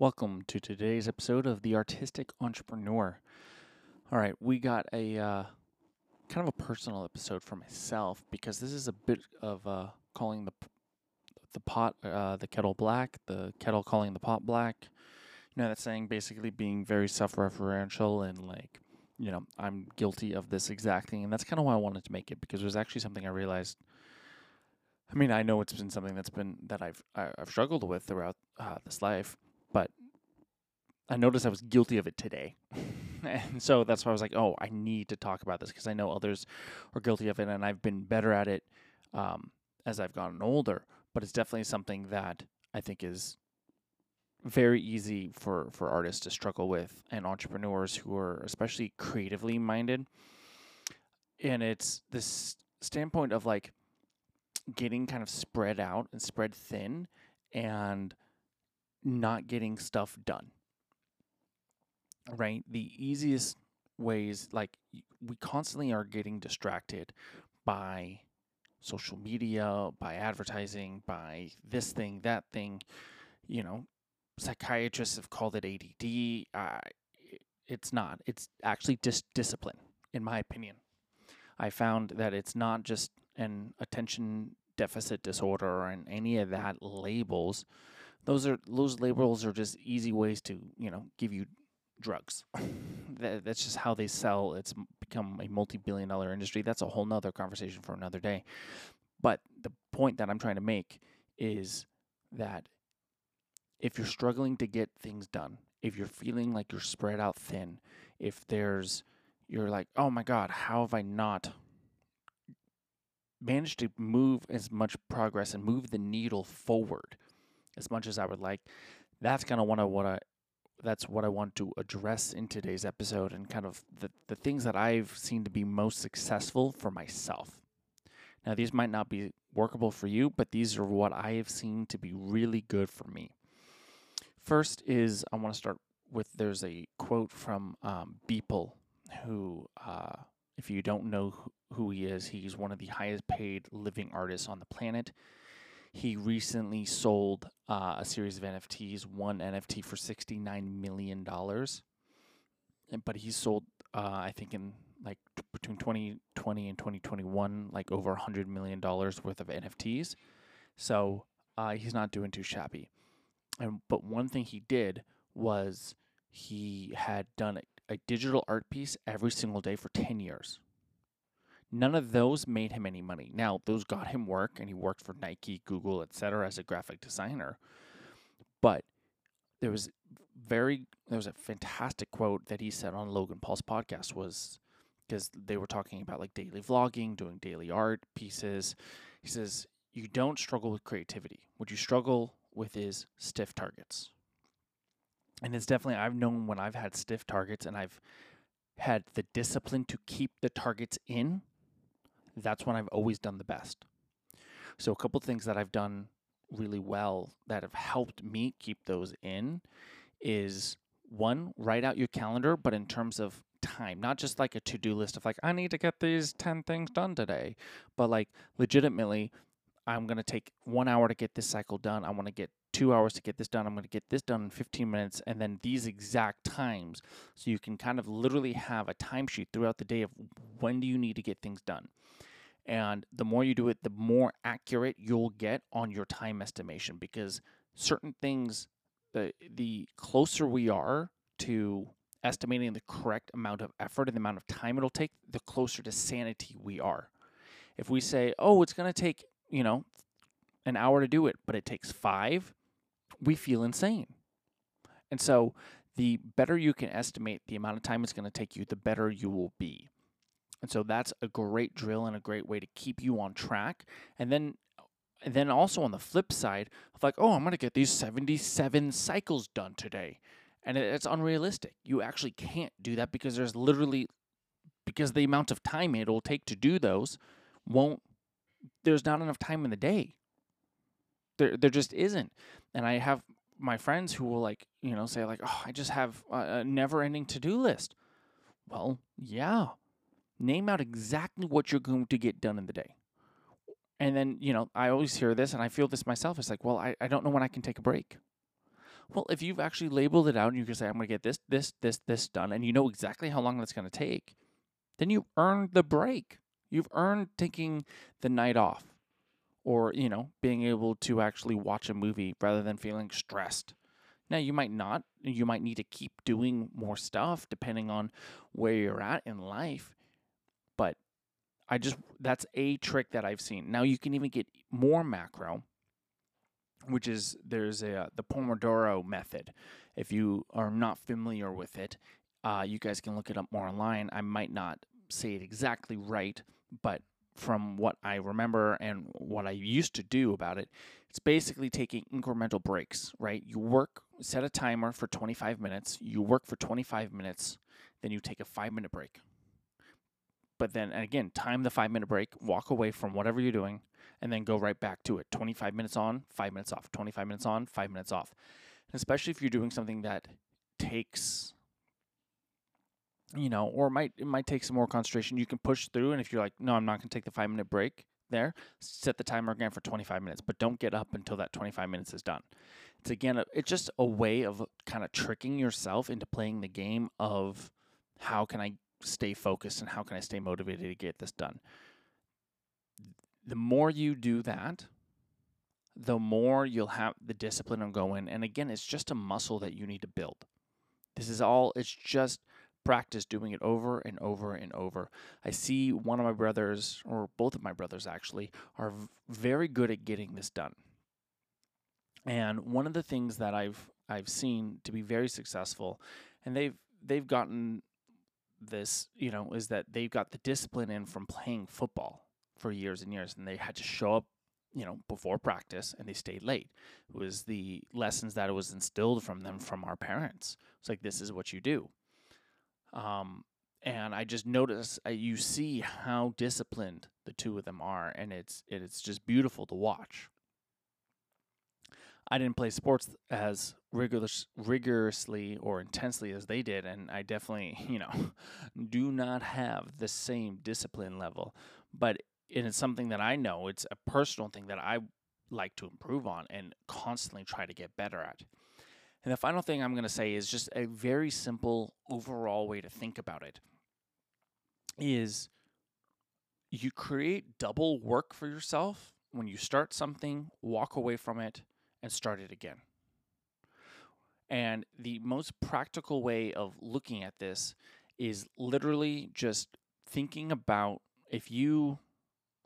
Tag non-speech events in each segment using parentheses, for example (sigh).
Welcome to today's episode of The Artistic Entrepreneur. All right, we got a uh, kind of a personal episode for myself because this is a bit of uh, calling the the pot uh, the kettle black, the kettle calling the pot black. You know that saying, basically being very self-referential and like, you know, I'm guilty of this exact thing, and that's kind of why I wanted to make it because it was actually something I realized. I mean, I know it's been something that's been that I've I, have i have struggled with throughout uh, this life, but I noticed I was guilty of it today. (laughs) and so that's why I was like, oh, I need to talk about this because I know others are guilty of it and I've been better at it um, as I've gotten older. But it's definitely something that I think is very easy for, for artists to struggle with and entrepreneurs who are especially creatively minded. And it's this standpoint of like getting kind of spread out and spread thin and not getting stuff done. Right? The easiest ways, like, we constantly are getting distracted by social media, by advertising, by this thing, that thing. You know, psychiatrists have called it ADD. Uh, it's not. It's actually just discipline, in my opinion. I found that it's not just an attention deficit disorder and any of that labels those are those labels are just easy ways to you know give you drugs. (sighs) that, that's just how they sell. It's become a multi-billion dollar industry. That's a whole nother conversation for another day. But the point that I'm trying to make is that if you're struggling to get things done, if you're feeling like you're spread out thin, if there's you're like, oh my God, how have I not managed to move as much progress and move the needle forward as much as I would like. That's kind of one of what I that's what I want to address in today's episode and kind of the, the things that I've seen to be most successful for myself. Now, these might not be workable for you, but these are what I have seen to be really good for me. First is I want to start with there's a quote from um, Beeple, who, uh, if you don't know who he is, he's one of the highest paid living artists on the planet. He recently sold uh, a series of NFTs, one NFT for $69 million. But he sold, uh, I think, in like t- between 2020 and 2021, like over $100 million worth of NFTs. So uh, he's not doing too shabby. And But one thing he did was he had done a, a digital art piece every single day for 10 years. None of those made him any money. Now, those got him work, and he worked for Nike, Google, etc. as a graphic designer. But there was very there was a fantastic quote that he said on Logan Paul's podcast was because they were talking about like daily vlogging, doing daily art pieces. He says, You don't struggle with creativity. What you struggle with is stiff targets. And it's definitely, I've known when I've had stiff targets and I've had the discipline to keep the targets in, that's when I've always done the best. So, a couple things that I've done really well that have helped me keep those in is one, write out your calendar, but in terms of time, not just like a to do list of like, I need to get these 10 things done today, but like legitimately, I'm going to take one hour to get this cycle done. I want to get two hours to get this done. I'm going to get this done in 15 minutes, and then these exact times. So you can kind of literally have a timesheet throughout the day of when do you need to get things done. And the more you do it, the more accurate you'll get on your time estimation because certain things, the, the closer we are to estimating the correct amount of effort and the amount of time it'll take, the closer to sanity we are. If we say, oh, it's going to take, you know, an hour to do it, but it takes five, we feel insane. And so the better you can estimate the amount of time it's going to take you, the better you will be. And so that's a great drill and a great way to keep you on track. And then and then also on the flip side of like, oh, I'm going to get these 77 cycles done today. And it's unrealistic. You actually can't do that because there's literally because the amount of time it'll take to do those won't there's not enough time in the day. There there just isn't. And I have my friends who will like, you know, say like, "Oh, I just have a never-ending to-do list." Well, yeah, name out exactly what you're going to get done in the day. And then, you know, I always hear this and I feel this myself. It's like, well, I, I don't know when I can take a break. Well, if you've actually labeled it out and you can say, I'm going to get this, this, this, this done, and you know exactly how long that's going to take, then you earned the break. You've earned taking the night off or, you know, being able to actually watch a movie rather than feeling stressed. Now, you might not, you might need to keep doing more stuff depending on where you're at in life. I just, that's a trick that I've seen. Now, you can even get more macro which is there's a the Pomodoro method. If you are not familiar with it, uh, you guys can look it up more online. I might not say it exactly right, but from what I remember and what I used to do about it, it's basically taking incremental breaks, right? You work, set a timer for 25 minutes, you work for 25 minutes, then you take a five minute break. But then again, time the five minute break, walk away from whatever you're doing, and then go right back to it. 25 minutes on, five minutes off. 25 minutes on, five minutes off. And especially if you're doing something that takes you know, or might it might take some more concentration. You can push through, and if you're like, no, I'm not going to take the five minute break there, set the timer again for 25 minutes, but don't get up until that 25 minutes is done. It's again, it's just a way of kind of tricking yourself into playing the game of how can I stay focused and how can I stay motivated to get this done. The more you do that, the more you'll have the discipline of going. And again, it's just a muscle that you need to build. This is all, it's just practice doing it over and over and over. I see one of my brothers, or both of my brothers actually, are very good at getting this done. And one of the things that I've I've seen to be very successful, and they've they've gotten this, you know, is that they've got the discipline in from playing football for years and years, and they had to show up, you know, before practice, and they stayed late. It was the lessons that it was instilled from them from our parents. It's like this is what you do. Um, and I just notice uh, you see how disciplined the two of them are, and it's it's just beautiful to watch. I didn't play sports as rigorous, rigorously or intensely as they did, and I definitely, (laughs) you know, do not have the same discipline level. But it is something that I know. It's a personal thing that I like to improve on and constantly try to get better at. And the final thing I'm going to say is just a very simple overall way to think about it is you create double work for yourself when you start something, walk away from it, and start it again. And the most practical way of looking at this is literally just thinking about if you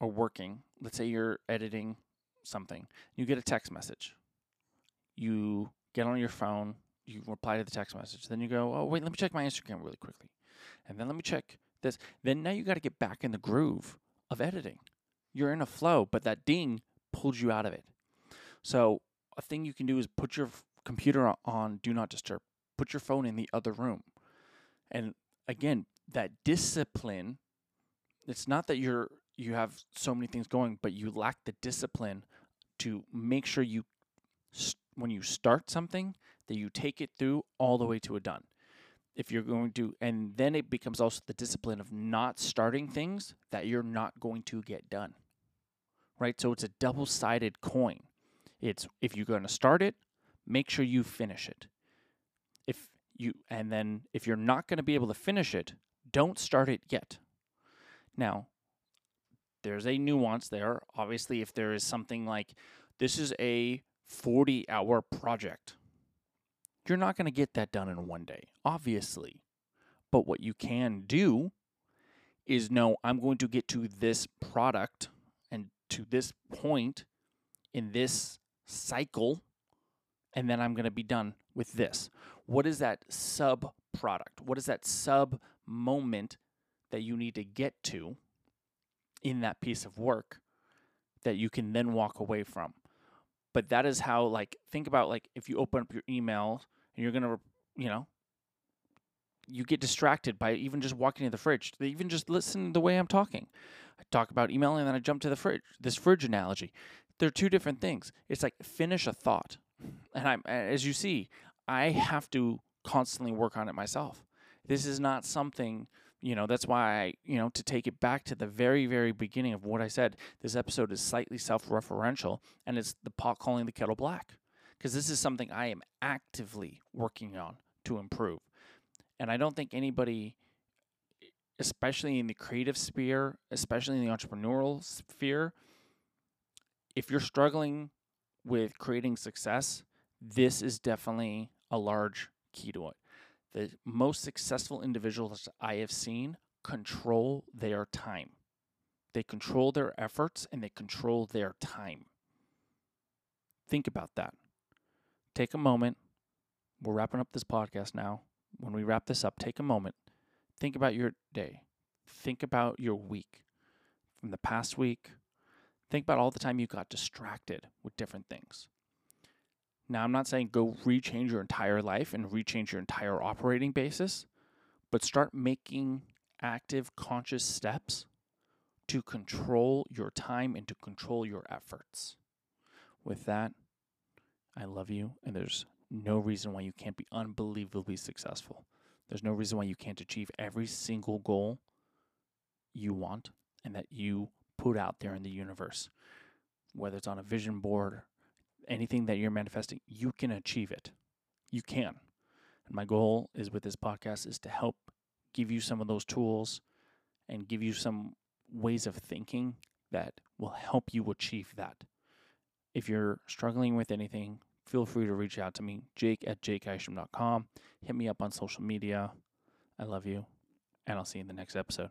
are working, let's say you're editing something, you get a text message. You get on your phone, you reply to the text message, then you go, oh, wait, let me check my Instagram really quickly. And then let me check this. Then now you got to get back in the groove of editing. You're in a flow, but that ding pulled you out of it. So a thing you can do is put your computer on do not disturb. Put your phone in the other room. And again, that discipline, it's not that you're you have so many things going, but you lack the discipline to make sure you when you start something that you take it through all the way to a done. If you're going to and then it becomes also the discipline of not starting things that you're not going to get done. Right? So it's a double-sided coin. It's if you're going to start it, make sure you finish it. If you and then if you're not going to be able to finish it, don't start it yet. Now, there's a nuance there. Obviously, if there is something like this is a 40 hour project, you're not going to get that done in one day, obviously. But what you can do is know I'm going to get to this product and to this point in this cycle, and then I'm going to be done with this. What is that sub product? What is that sub moment that you need to get to in that piece of work that you can then walk away from? But that is how, like, think about like if you open up your email and you're going to, you know, you get distracted by even just walking to the fridge. They even just listen the way I'm talking. I talk about emailing and then I jump to the fridge. This fridge analogy they're two different things. It's like finish a thought. And I'm as you see, I have to constantly work on it myself. This is not something, you know, that's why I, you know, to take it back to the very, very beginning of what I said, this episode is slightly self referential and it's the pot calling the kettle black. because this is something I am actively working on to improve. And I don't think anybody, especially in the creative sphere, especially in the entrepreneurial sphere, if you're struggling with creating success, this is definitely a large key to it. The most successful individuals I have seen control their time. They control their efforts and they control their time. Think about that. Take a moment. We're wrapping up this podcast now. When we wrap this up, take a moment. Think about your day. Think about your week from the past week. Think about all the time you got distracted with different things. Now, I'm not saying go rechange your entire life and rechange your entire operating basis, but start making active, conscious steps to control your time and to control your efforts. With that, I love you, and there's no reason why you can't be unbelievably successful. There's no reason why you can't achieve every single goal you want and that you put out there in the universe. Whether it's on a vision board, anything that you're manifesting, you can achieve it. You can. And my goal is with this podcast is to help give you some of those tools and give you some ways of thinking that will help you achieve that. If you're struggling with anything, feel free to reach out to me, jake at jakeisham.com. Hit me up on social media. I love you, and I'll see you in the next episode.